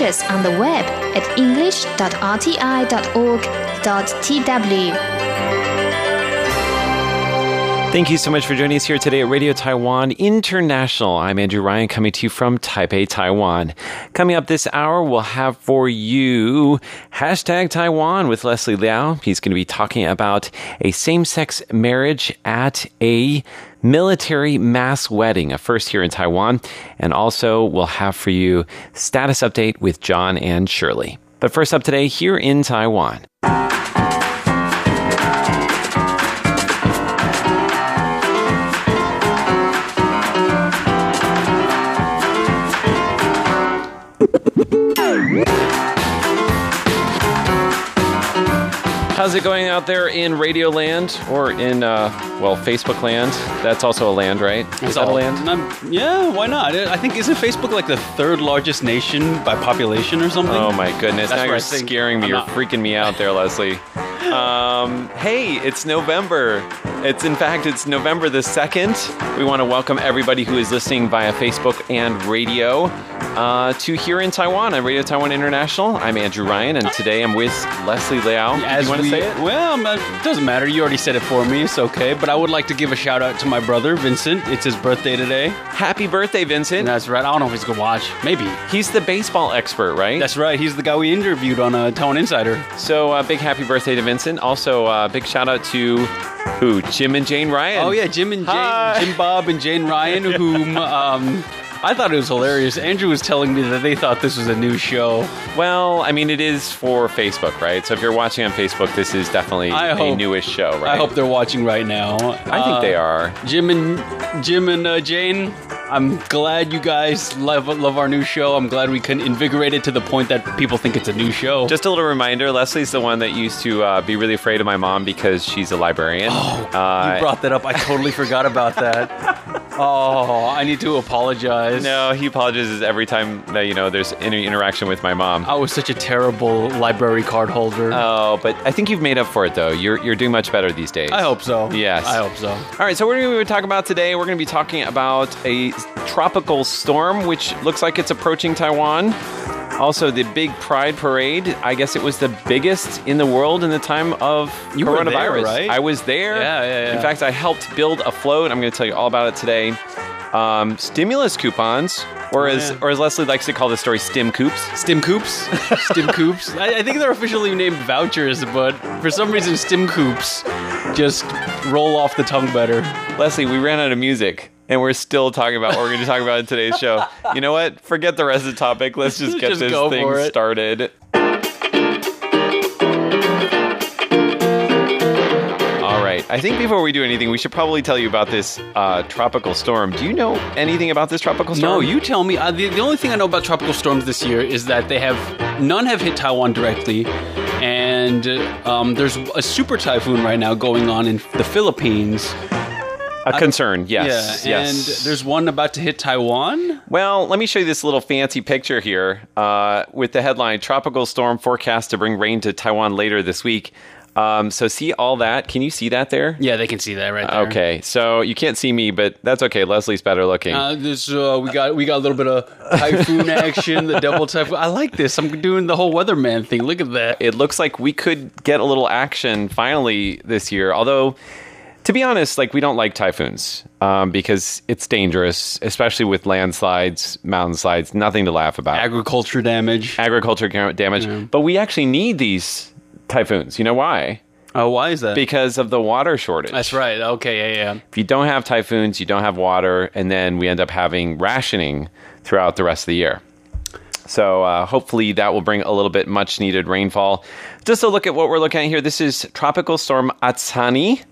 us on the web at english.rti.org.tw. Thank you so much for joining us here today at Radio Taiwan International. I'm Andrew Ryan coming to you from Taipei, Taiwan. Coming up this hour, we'll have for you hashtag Taiwan with Leslie Liao. He's going to be talking about a same sex marriage at a military mass wedding, a first here in Taiwan. And also, we'll have for you status update with John and Shirley. But first up today, here in Taiwan. How's it going out there in Radio Land or in, uh, well, Facebook Land? That's also a land, right? Is that a land? Um, yeah, why not? I think isn't Facebook like the third largest nation by population or something? Oh my goodness! That's now you're scaring me. I'm You're not- freaking me out there, Leslie. Um, hey, it's November. It's in fact it's November the second. We want to welcome everybody who is listening via Facebook and radio uh, to here in Taiwan on Radio Taiwan International. I'm Andrew Ryan, and today I'm with Leslie Liao. As you want to we, say it? Well, it doesn't matter. You already said it for me. It's okay. But I would like to give a shout out to my brother Vincent. It's his birthday today. Happy birthday, Vincent. That's right. I don't know if he's gonna watch. Maybe. He's the baseball expert, right? That's right. He's the guy we interviewed on uh, Taiwan Insider. So, uh, big happy birthday to Vincent. Also, uh, big shout out to who? Jim and Jane Ryan. Oh yeah, Jim and Hi. Jane, Jim Bob and Jane Ryan, whom um, I thought it was hilarious. Andrew was telling me that they thought this was a new show. Well, I mean, it is for Facebook, right? So if you're watching on Facebook, this is definitely I a hope- newish show, right? I hope they're watching right now. I think they are. Jim and Jim and uh, Jane. I'm glad you guys love love our new show. I'm glad we can invigorate it to the point that people think it's a new show. Just a little reminder: Leslie's the one that used to uh, be really afraid of my mom because she's a librarian. Oh, uh, you brought that up. I totally forgot about that. Oh, I need to apologize. no, he apologizes every time that you know there's any interaction with my mom. I was such a terrible library card holder. Oh, but I think you've made up for it though. You're you're doing much better these days. I hope so. Yes. I hope so. All right, so we're we going to talking about today. We're going to be talking about a tropical storm, which looks like it's approaching Taiwan. Also, the big Pride Parade. I guess it was the biggest in the world in the time of You were there, coronavirus. right? I was there. Yeah, yeah, yeah. In fact, I helped build a float. I'm going to tell you all about it today. Um, stimulus coupons, or as Oh, yeah. or as Leslie likes to call the story, stim coops. Stim coops, stim coops. I, I think they're officially named vouchers, but for some reason, stim coops just roll off the tongue better. Leslie, we ran out of music. And we're still talking about what we're going to talk about in today's show. You know what? Forget the rest of the topic. Let's just get Just this thing started. All right. I think before we do anything, we should probably tell you about this uh, tropical storm. Do you know anything about this tropical storm? No, you tell me. Uh, the, the only thing I know about tropical storms this year is that they have none have hit Taiwan directly, and um, there's a super typhoon right now going on in the Philippines. A concern. Yes. yeah, yes. and there's one about to hit Taiwan. Well, let me show you this little fancy picture here uh, with the headline Tropical Storm Forecast to Bring Rain to Taiwan Later This Week. Um, so, see all that? Can you see that there? Yeah, they can see that right there. Okay, so you can't see me, but that's okay. Leslie's better looking. Uh, this uh, we got we got a little bit of typhoon action, the double typhoon. I like this. I'm doing the whole weatherman thing. Look at that. it looks like we could get a little action finally this year. Although, to be honest, like we don't like typhoons um, because it's dangerous, especially with landslides, mountain slides. Nothing to laugh about. Agriculture damage. Agriculture damage. But we actually need these typhoons. You know why? Oh, why is that? Because of the water shortage. That's right. Okay, yeah, yeah. If you don't have typhoons, you don't have water, and then we end up having rationing throughout the rest of the year. So uh, hopefully that will bring a little bit much needed rainfall. Just a look at what we're looking at here. This is Tropical Storm Atsani,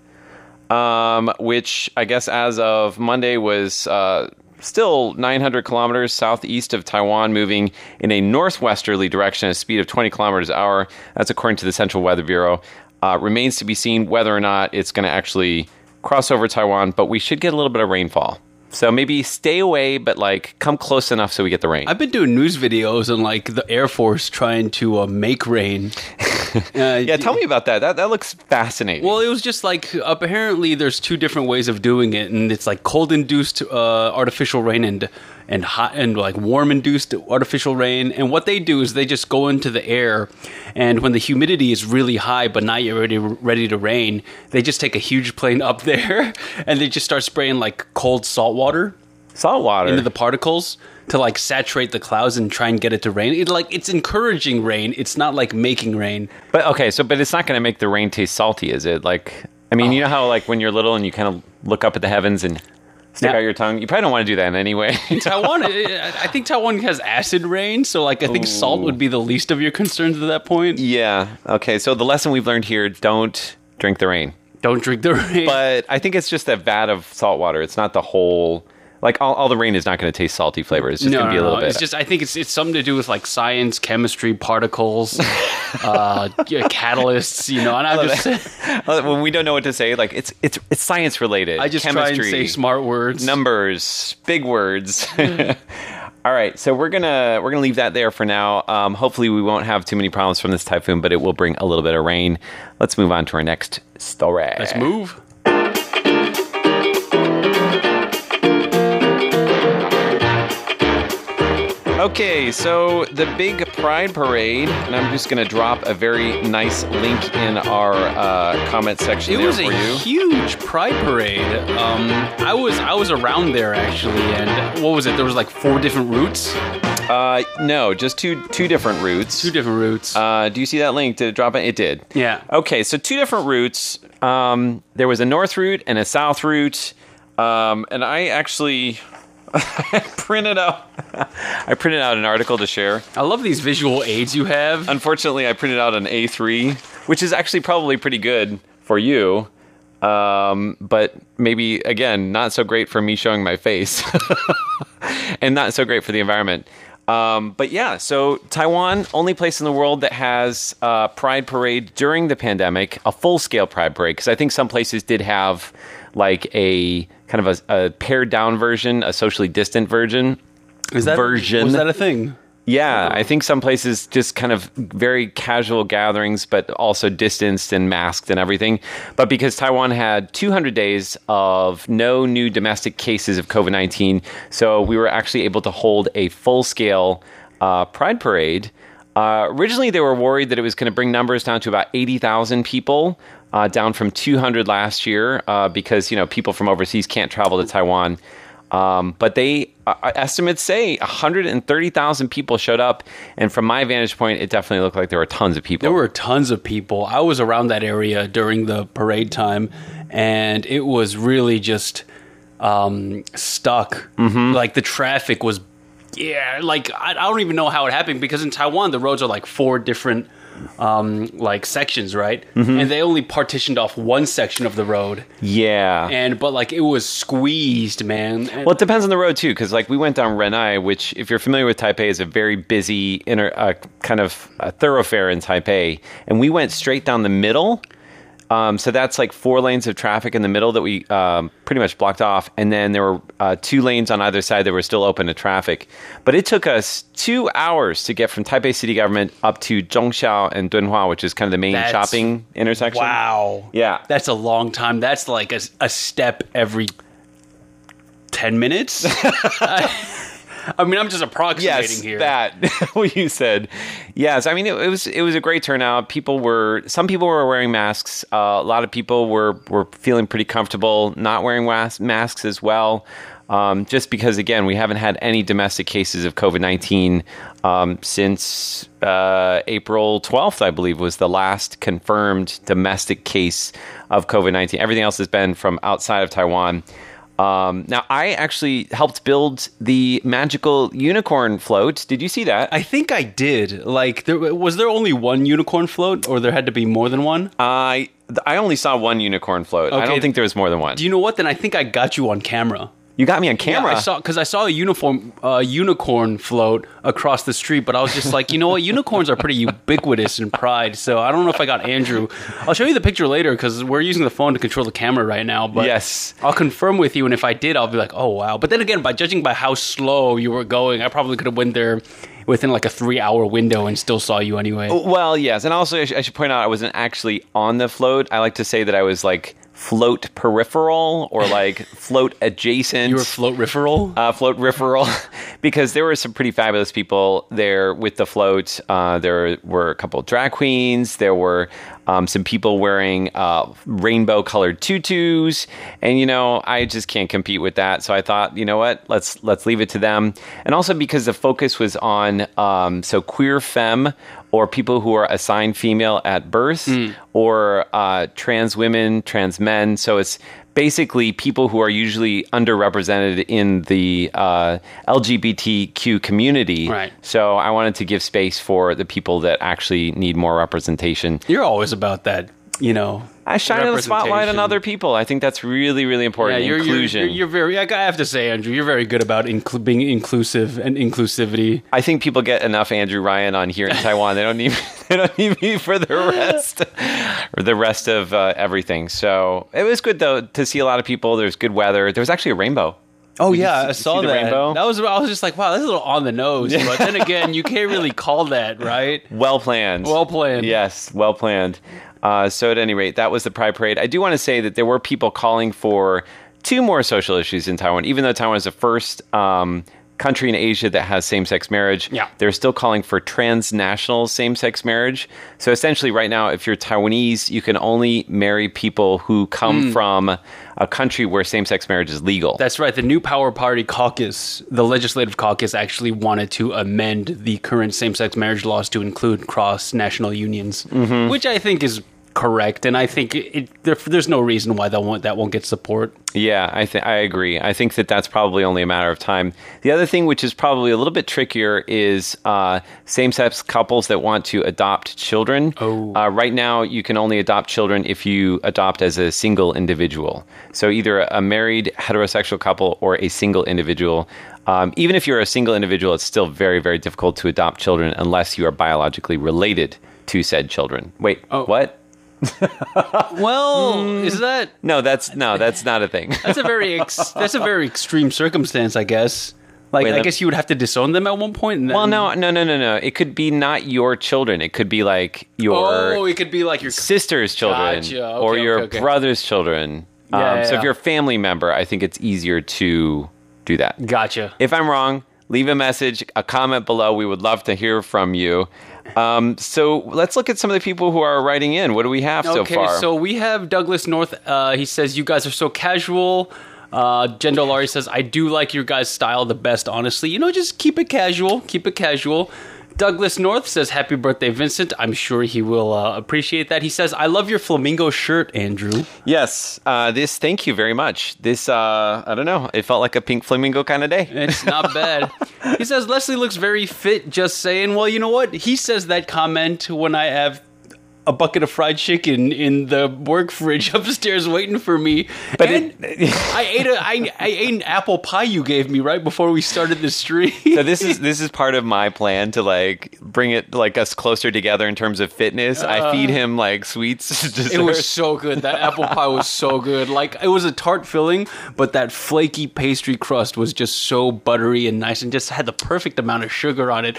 um, which I guess as of Monday was uh, still 900 kilometers southeast of Taiwan, moving in a northwesterly direction at a speed of 20 kilometers an hour. That's according to the Central Weather Bureau. Uh, remains to be seen whether or not it's going to actually cross over Taiwan, but we should get a little bit of rainfall. So maybe stay away, but like come close enough so we get the rain. I've been doing news videos and like the Air Force trying to uh, make rain. yeah, tell me about that. That that looks fascinating. Well, it was just like apparently there's two different ways of doing it, and it's like cold induced uh, artificial rain and and hot and like warm induced artificial rain. And what they do is they just go into the air, and when the humidity is really high but not yet ready ready to rain, they just take a huge plane up there and they just start spraying like cold salt water Salt water. into the particles to like saturate the clouds and try and get it to rain. It like it's encouraging rain. It's not like making rain. but okay, so but it's not going to make the rain taste salty, is it? Like, I mean, you know how like when you're little and you kind of look up at the heavens and stick Now- out your tongue. You probably don't want to do that in anyway. Taiwan, I I think Taiwan has acid rain, so like I think salt would be the least of your concerns at that point. yeah. Okay. So the lesson we've learned here: don't drink the rain. Don't drink the rain. But I think it's just a vat of salt water. It's not the whole. Like all, all the rain is not going to taste salty flavor. It's just no, going to be a no, little no. bit. It's just I think it's it's something to do with like science, chemistry, particles, uh, catalysts. You know, and I just when we don't know what to say, like it's it's it's science related. I just chemistry, try and say smart words. numbers, big words. All right, so we're gonna we're gonna leave that there for now. Um, hopefully, we won't have too many problems from this typhoon, but it will bring a little bit of rain. Let's move on to our next story. Let's move. Okay, so the big Pride Parade, and I'm just gonna drop a very nice link in our uh, comment section here. It there was a you. huge pride parade. Um, I was I was around there actually, and what was it? There was like four different routes. Uh, no, just two two different routes. Two different routes. Uh, do you see that link? Did it drop it? It did. yeah. Okay, so two different routes. Um, there was a north route and a south route, um, and I actually printed out. I printed out an article to share. I love these visual aids you have. Unfortunately, I printed out an A3, which is actually probably pretty good for you, um, but maybe again not so great for me showing my face, and not so great for the environment. Um, but yeah, so Taiwan, only place in the world that has uh, Pride Parade during the pandemic, a full scale Pride Parade, because I think some places did have like a kind of a, a pared down version, a socially distant version. Is that version. Was that a thing? Yeah, I think some places just kind of very casual gatherings, but also distanced and masked and everything. But because Taiwan had 200 days of no new domestic cases of COVID 19, so we were actually able to hold a full scale uh, Pride Parade. Uh, originally, they were worried that it was going to bring numbers down to about 80,000 people, uh, down from 200 last year, uh, because you know people from overseas can't travel to Taiwan. Um, but they uh, estimates say 130,000 people showed up, and from my vantage point, it definitely looked like there were tons of people. There were tons of people. I was around that area during the parade time, and it was really just um, stuck. Mm-hmm. Like the traffic was, yeah. Like I, I don't even know how it happened because in Taiwan the roads are like four different um, like sections, right? Mm-hmm. And they only partitioned off one section of the road, yeah. and but like it was squeezed, man. And- well, it depends on the road too, because like we went down Renai, which, if you're familiar with Taipei, is a very busy inner uh, kind of thoroughfare in Taipei, and we went straight down the middle. Um, so that's like four lanes of traffic in the middle that we um, pretty much blocked off, and then there were uh, two lanes on either side that were still open to traffic. But it took us two hours to get from Taipei City Government up to Zhongxiao and Dunhua, which is kind of the main That's- shopping intersection. Wow. Yeah. That's a long time. That's like a, a step every 10 minutes. I, mean, I'm just approximating yes, here. that what you said. Yes, I mean it, it was it was a great turnout. People were some people were wearing masks. Uh, a lot of people were were feeling pretty comfortable not wearing was- masks as well. Um, just because again we haven't had any domestic cases of COVID nineteen um, since uh, April twelfth, I believe, was the last confirmed domestic case of COVID nineteen. Everything else has been from outside of Taiwan. Um, now, I actually helped build the magical unicorn float. Did you see that? I think I did. Like, there was there only one unicorn float, or there had to be more than one? I I only saw one unicorn float. I don't think there was more than one. Do you know what? Then I think I got you on camera. You got me on camera. Yeah, I saw because I saw a uniform uh, unicorn float across the street, but I was just like, you know what? Unicorns are pretty ubiquitous in Pride, so I don't know if I got Andrew. I'll show you the picture later because we're using the phone to control the camera right now. But Yes. I'll confirm with you, and if I did, I'll be like, oh wow. But then again, by judging by how slow you were going, I probably could have went there within like a three hour window and still saw you anyway. Well, yes, and also I, sh- I should point out I wasn't actually on the float. I like to say that I was like float peripheral or like float adjacent. You were float referral. uh, float referral because there were some pretty fabulous people there with the float. Uh, there were a couple of drag queens. There were um, some people wearing uh, rainbow colored tutus, and you know I just can't compete with that. So I thought, you know what, let's let's leave it to them. And also because the focus was on um, so queer femme or people who are assigned female at birth or uh, trans women, trans men. So it's basically people who are usually underrepresented in the uh, LGBTQ community. Right. So I wanted to give space for the people that actually need more representation. You're always about that, you know. I shine the spotlight on other people. I think that's really, really Yeah, important. you're, you're, Inclusion. you're, you're very. I have to say, Andrew, you're very good about inclu- being inclusive and inclusivity. I think people get enough Andrew Ryan on here in Taiwan. They don't need they don't need me for the rest or the rest of uh, everything. So it was good though to see a lot of people. There's good weather. There was actually a rainbow. Oh yeah, see- I saw the that. rainbow? That was I was just like, wow, that's a little on the nose. But then again, you can't really call that, right? Well planned. Well planned. Yes, well planned. Uh, so at any rate, that was the Pride Parade. I do want to say that there were people calling for two more social issues in Taiwan, even though Taiwan is the first um, country in Asia that has same-sex marriage. Yeah. they're still calling for transnational same-sex marriage. So essentially, right now, if you're Taiwanese, you can only marry people who come from a country where same-sex marriage is legal. That's right. The New Power Party caucus, the legislative caucus, actually wanted to amend the current same-sex marriage laws to include cross-national unions, Mm-hmm. which I think is correct, and I think it, it, there, there's no reason why that won't that won't get support. Yeah, I think I agree. I think that that's probably only a matter of time. The other thing, which is probably a little bit trickier, is uh, same-sex couples that want to adopt children. Oh. Uh, right now, you can only adopt children if you adopt as a single individual. So either a married heterosexual couple or a single individual. Um, even if you're a single individual, it's still very, very difficult to adopt children unless you are biologically related to said children. Wait, Oh. what? Well, Mm. is that No, that's no, that's not a thing. that's a very ex, that's a very extreme circumstance, I guess. Like, Wait, I guess you would have to disown them at one point. And then, Well, no, no, no, no, no. It could be not your children. It could be like your Oh, it could be like your sister's children Gotcha. or your okay, okay. brother's children. Yeah, um, yeah, so yeah. if you're a family member, I think it's easier to do that. Gotcha. If I'm wrong, leave a message, a comment below. We would love to hear from you. Um, so let's look at some of the people who are writing in. What do we have so far? okay, so we have Douglas North. Uh, he says, You guys are so casual. Uh, Jen Dolari says, I do like your guys' style the best, honestly. You know, just keep it casual. Keep it casual. Douglas North says, Happy birthday, Vincent. I'm sure he will uh, appreciate that. He says, I love your flamingo shirt, Andrew. yes, uh, this. Thank you very much. This, uh, I don't know. It felt like a pink flamingo kind of day. It's not bad. he says, Leslie looks very fit, just saying. Well, you know what? He says that comment when I have a bucket of fried chicken in the work fridge upstairs waiting for me. But and it- I ate a I, I ate an apple pie you gave me right before we started the stream. so this is this is part of my plan to like bring it like us closer together in terms of fitness. I feed him like sweets. Uh. It was so good. That apple pie was so good. Like it was a tart filling, but that flaky pastry crust was just so buttery and nice, and just had the perfect amount of sugar on it.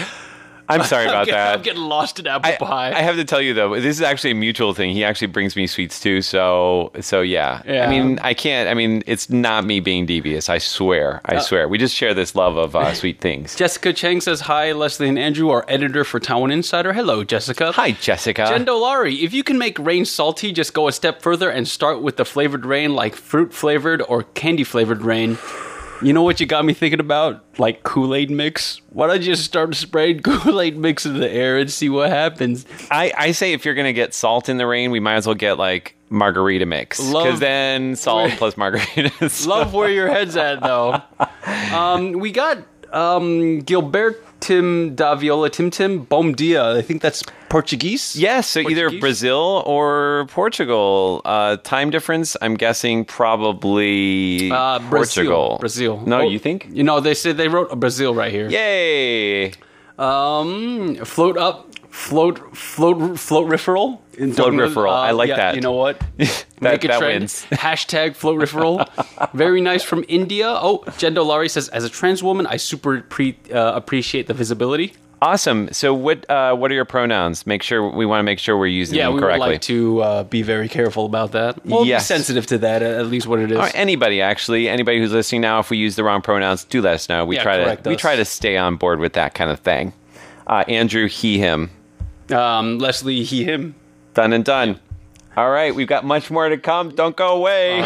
I'm sorry I'm about getting, that. I'm getting lost in apple I, pie. I have to tell you though, this is actually a mutual thing. He actually brings me sweets too, so so yeah. Yeah. I mean, I can't. I mean, it's not me being devious. I swear. I swear. We just share this love of uh, sweet things. Jessica Chang says hi, Leslie and Andrew, our editor for Taiwan Insider. Hello, Jessica. Hi, Jessica. Jen Dolari, if you can make rain salty, just go a step further and start with the flavored rain like fruit flavored or candy flavored rain. You know what you got me thinking about? Like Kool Aid mix? Why don't you just start spraying Kool Aid mix in the air and see what happens? I, I say if you're gonna get salt in the rain, we might as well get like margarita mix because then salt Wait. plus margaritas. Love where your head's at, though. Um, we got um, Gilbert Tim Daviola Tim Tim Bom Dia. I think that's Portuguese. Yes, so either Brazil or Portugal. Uh, time difference, I'm guessing probably Uh, Brazil. Portugal. Brazil. No, Oh, you think? You know, they said they wrote Brazil right here. Yay! Um, float up, float, float, float referral. Float referral. I like yeah, that. You know what? That- Make it that trend. wins. Hashtag float referral. Very nice from India. Oh, Jen Dolari says, as a trans woman, I super pre- uh, appreciate the visibility. Awesome. So what uh, what are your pronouns? Make sure we want to make sure we're using Yeah, them we would correctly. like to uh, be very careful about that. Well, Yes. be sensitive to that, at least what it is. Or anybody actually, anybody who's listening now, if we use the wrong pronouns, do let us know. We Yeah, try to correct we try to stay on board with that kind of thing. Uh, Andrew, he, him, Um, Leslie, he, him. done and done. All right, we've got much more to come. Don't go away.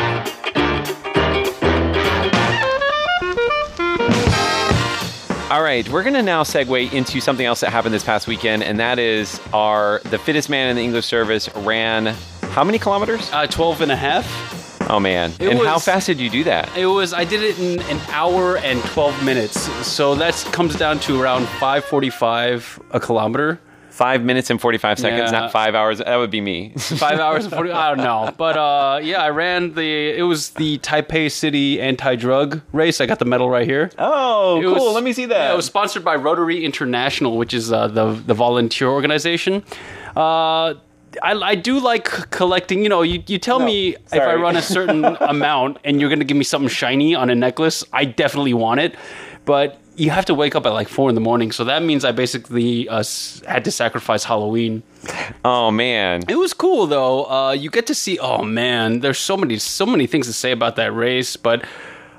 All right, we're going to now segue into something else that happened this past weekend, and that is our the fittest man in the English service ran how many kilometers? Uh, 12 and a half. Oh man! It and how fast did you do that? It was, I did it in an hour and 12 minutes. So that comes down to around 545 a kilometer. Five minutes and forty-five seconds, Yeah. not five hours. That would be me. Five hours and 40, I don't know. But uh, yeah, I ran the, it was the Taipei City anti-drug race. I got the medal right here. oh, It cool! was- Let me see that. Yeah, it was sponsored by Rotary International, which is uh, the the volunteer organization. Uh, I, I do like collecting. You know, you, you tell No, me if I run a certain amount and you're going to give me something shiny on a necklace, I definitely want it. But you have to wake up at like four in the morning, so that means I basically uh, had to sacrifice Halloween. oh man! It was cool though. Uh, you get to see. Oh man, there's so many so many things to say about that race, but.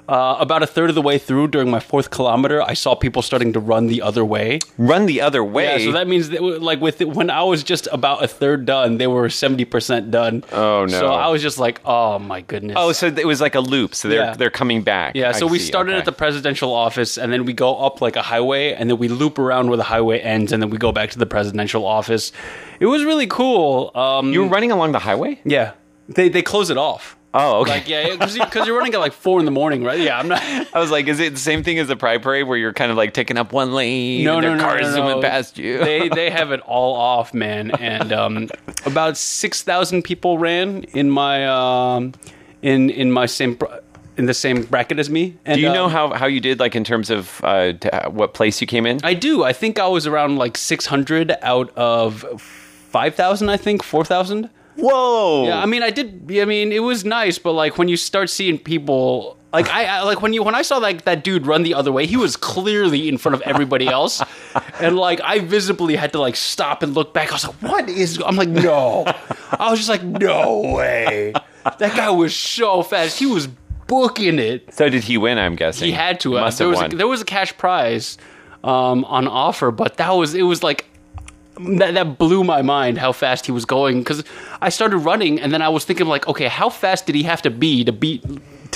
Uh, about a third of the way through, during my fourth kilometer, I saw people starting to run the other way. Run the other way. Yeah, so that means that like with when I was just about a third done, they were seventy percent done. Oh, no. So I was just like, oh my goodness. oh, so it was like a loop. So they're Yeah. they're coming back. yeah. I So we see, started okay. at the presidential office, and then we go up like a highway, and then we loop around where the highway ends, and then we go back to the presidential office. It was really cool. Um, You were running along the highway. yeah. They they close it off. Oh, okay. Like yeah, because because you're running at like four in the morning, right? Yeah, I'm not. I was like, is it the same thing as the Pride Parade where you're kind of like taking up one lane No, and no, no, cars no, no. zooming past you? they they have it all off, man. And um, about six thousand people ran in my um, in in my same in the same bracket as me. And, Do you know um, how, how you did, like in terms of uh, t- uh, what place you came in? I do. I think I was around like six hundred out of five thousand. I think four thousand. Whoa! Yeah, I mean, I did. I mean, it was nice, but like when you start seeing people, like I, I like when you when I saw like that dude run the other way, he was clearly in front of everybody else, and like I visibly had to like stop and look back. I was like, "What is?" I'm like, "No," I was just like, "No way!" That guy was so fast. He was booking it. so did he win? I'm guessing He had to. He Uh, must there have was won. a, there was a cash prize um, on offer, but that was it was like that, that blew my mind how fast he was going because I started running and then I was thinking like, okay, how fast did he have to be to beat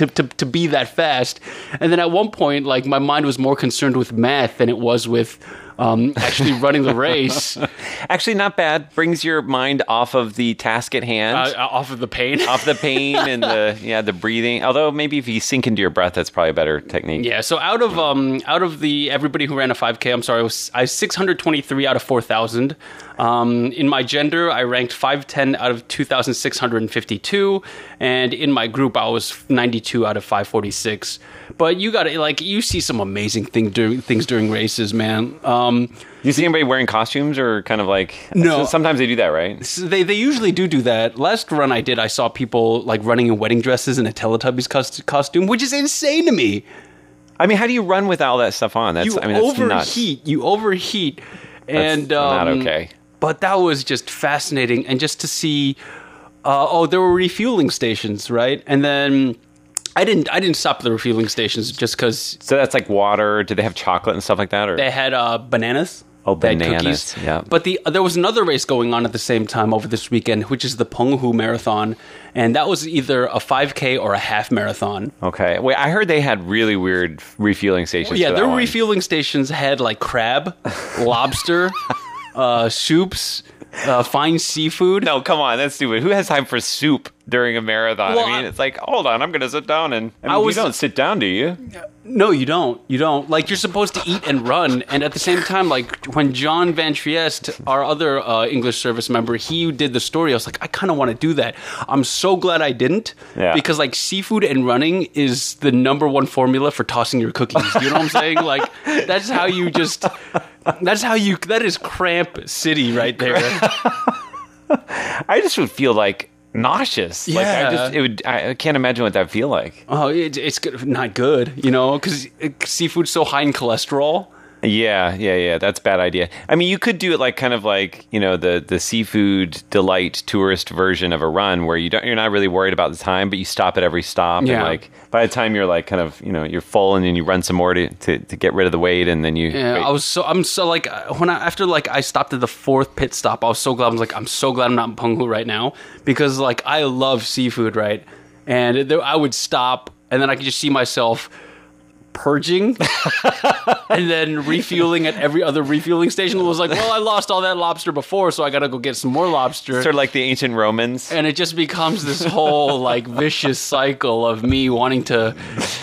to, to, to be that fast? And then at one point, like my mind was more concerned with math than it was with um, actually running the race uh, Actually, not bad. Brings your mind off of the task at hand. off of the pain. off the pain and the yeah the breathing. Although maybe if you sink into your breath, that's probably a better technique. Yeah, so out of um out of the everybody who ran a 5K, I'm sorry, I was I was 623 out of 4,000. Um, in my gender, I ranked 510 out of 2,652, and in my group, I was 92 out of 546. But you got to like you see some amazing thing during things during races, man. Um, you see anybody wearing costumes or kind of like? No. Sometimes they do that, right? they they usually do do that. Last run I did, I saw people like running in wedding dresses in a Teletubbies cost- costume, which is insane to me. I mean, how do you run with all that stuff on? That's you I mean, that's overheat. nuts. You overheat, That's and not um, okay. But that was just fascinating, and just to see. Uh, oh, there were refueling stations, right? And then I didn't. I didn't stop at the refueling stations just because So that's like water. Do they have chocolate and stuff like that? Or they had uh, bananas. Oh, They had bananas, yeah. But the there was another race going on at the same time over this weekend, which is the Penghu Marathon, and that was either a 5K or a half marathon. okay. Wait, I heard they had really weird refueling stations. Yeah, for their refueling stations had like crab, lobster, uh, soups, uh, fine seafood. No, come on, that's stupid. Who has time for soup during a marathon? Well, I mean, I- it's like, hold on, I'm going to sit down and. I, mean, I was- you don't sit down, do you? No, you don't. You don't. Like you're supposed to eat and run, and at the same time, like when John Van Trieste, our other uh, English service member, he did the story. I was like, I kind of want to do that. I'm so glad I didn't, Yeah. because like seafood and running is the number one formula for tossing your cookies. You know what I'm saying? Like that's how you just. That's how you. That is cramp city right there. I just would feel like nauseous. Like I Yeah. just, it would. I I can't imagine what that feel like. Oh, it, it's good, not good. You know, because seafood's so high in cholesterol. Yeah, yeah, yeah. That's a bad idea. I mean, you could do it like kind of like you know the the seafood delight tourist version of a run where you don't you're not really worried about the time, but you stop at every stop Yeah. and like by the time you're like kind of you know you're full and then you run some more to to, to get rid of the weight and then you Yeah, wait. I was so I'm so like uh, when I after like I stopped at the fourth pit stop, I was so glad. I was like, I'm so glad I'm not in Penghu right now because like I love seafood, right? And there, I would stop, and then I could just see myself purging and then refueling at every other refueling station. It was like, well, I lost all that lobster before, so I got to go get some more lobster. sort of like the ancient Romans. and it just becomes this whole like vicious cycle of me wanting to,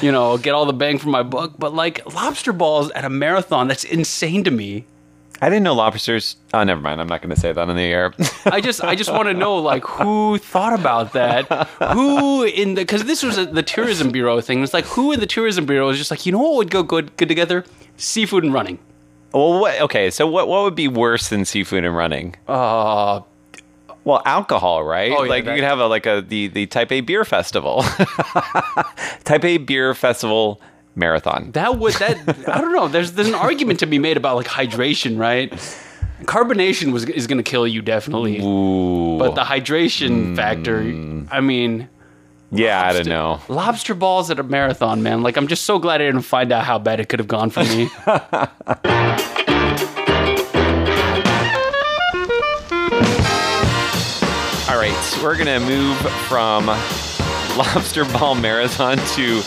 you know, get all the bang for my buck. But like lobster balls at a marathon, that's insane to me. I didn't know lobsters. Oh, never mind. I'm not going to say that on the air. I just I just want to know like who thought about that? Who in the because this was a, the tourism bureau thing. It's like who in the tourism bureau is just like you know what would go good good together? Seafood and running. well, what, okay. So what what would be worse than seafood and running? Uh, Well, alcohol, right? Oh, yeah, like that- you could have a like a the the Taipei beer festival, Taipei beer festival marathon. that would that I don't know. There's there's an argument to be made about like hydration, right? Carbonation was is going to kill you definitely. Ooh, But the hydration hmm. factor, I mean, yeah, I don't know. Lobster balls at a marathon, man. Like, I'm just so glad I didn't find out how bad it could have gone for me. All right, so we're gonna move from lobster ball marathon to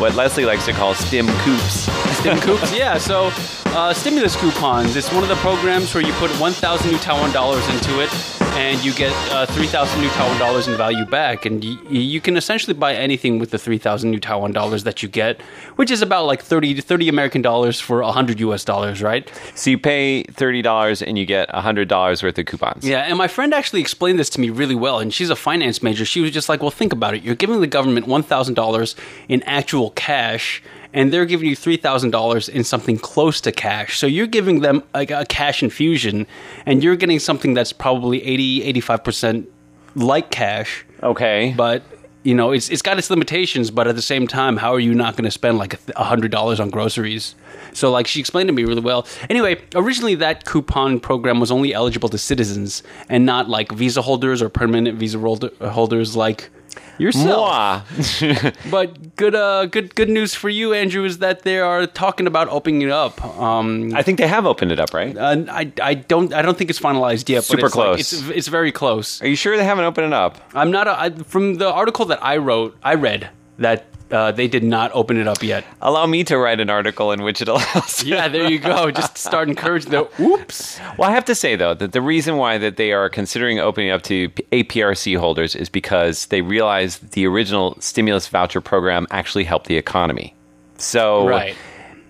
what Leslie likes to call stim coops. Stim coops, yeah. So, uh, stimulus coupons. It's one of the programs where you put 1,000 new Taiwan dollars into it, and you get uh, 3,000 new Taiwan dollars in value back. And y- you can essentially buy anything with the 3,000 new Taiwan dollars that you get, which is about like 30 to 30 American dollars for 100 US dollars, right? So you pay thirty dollars and you get hundred dollars worth of coupons. Yeah, and my friend actually explained this to me really well, and she's a finance major. She was just like, "Well, think about it. You're giving the government one thousand dollars in actual cash, and they're giving you three thousand dollars in something close to cash. So you're giving them like a cash infusion, and you're getting something that's probably 80, 85 percent like cash, Okay. but." You know, it's it's got its limitations, but at the same time, how are you not going to spend like a hundred dollars on groceries? So, like, she explained to me really well. Anyway, originally that coupon program was only eligible to citizens and not like visa holders or permanent visa holder- holders like yourself. But good, uh, good, good news for you, Andrew, is that they are talking about opening it up. Um, I think they have opened it up, right? uh, I, I don't, I don't think it's finalized yet. Super but it's like- close. it's, it's very close. Are you sure they haven't opened it up? I'm not a, I, from the article that I wrote. I read that uh, they did not open it up yet. Allow me to write an article in which it allows. Yeah, there you go. Just start encouraging the oops. Well, I have to say though that the reason why that they are considering opening up to APRC holders is because they realize the original stimulus voucher program actually helped the economy. So Right.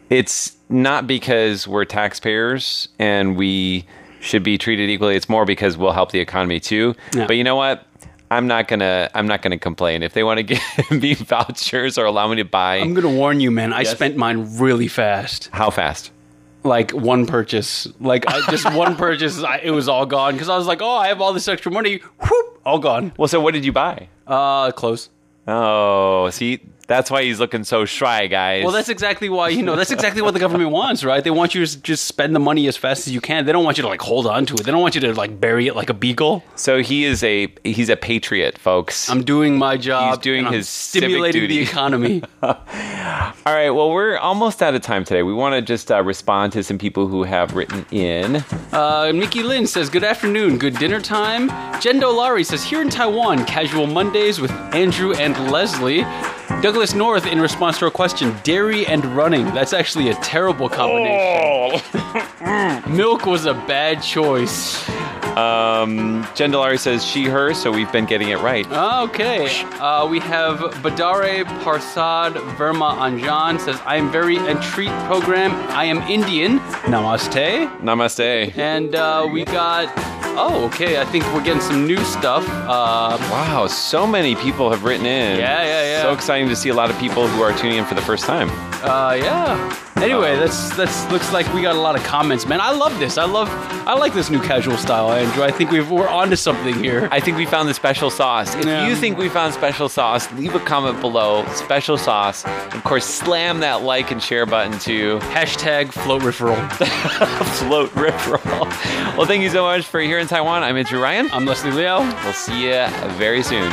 it's not because we're taxpayers and we should be treated equally. It's more because we'll help the economy too. Yeah. But you know what? I'm not gonna. I'm not gonna complain if they want to give me vouchers or allow me to buy. I'm gonna warn you, man. I spent mine really fast. How fast? Like one purchase, like I, just one purchase, I, it was all gone because I was like, "Oh, I have all this extra money." Whoop, all gone. Well, so what did you buy? Uh, clothes. Oh, see, that's why he's looking so shy, guys. Well, that's exactly why you know that's exactly what the government wants, right? They want you to just spend the money as fast as you can. They don't want you to like hold on to it. They don't want you to like bury it like a beagle. so he is a he's a patriot, folks. I'm doing my job. He's doing his stimulating the economy. All right, well, we're almost out of time today. We want to just uh, respond to some people who have written in. Uh, Mickey Lin says, Good afternoon, good dinner time. Jen Dolari says, Here in Taiwan, casual Mondays with Andrew and Leslie. Douglas North, in response to our question, dairy and running. That's actually a terrible combination. Milk was a bad choice. Um, Jen Dolari says she, her, so we've been getting it right. Okay. Uh, we have Badare Parsad Verma Anjan says, I am very entreat program. I am Indian. Namaste. Namaste. And uh, we got, oh, okay. I think we're getting some new stuff. Uh, Wow, so many people have written in. Yeah, yeah, yeah. So exciting to see a lot of people who are tuning in for the first time. uh, yeah. Anyway, that's that's looks like we got a lot of comments, man. I love this. I love I like this new casual style, Andrew. I think we've, we're onto something here. I think we found the special sauce. If Yeah. you think we found special sauce, leave a comment below. Special sauce. Of course, slam that like and share button to Hashtag float referral. float riffroll. Well, thank you so much for here in Taiwan. I'm Andrew Ryan. I'm Leslie Liao. We'll see you very soon.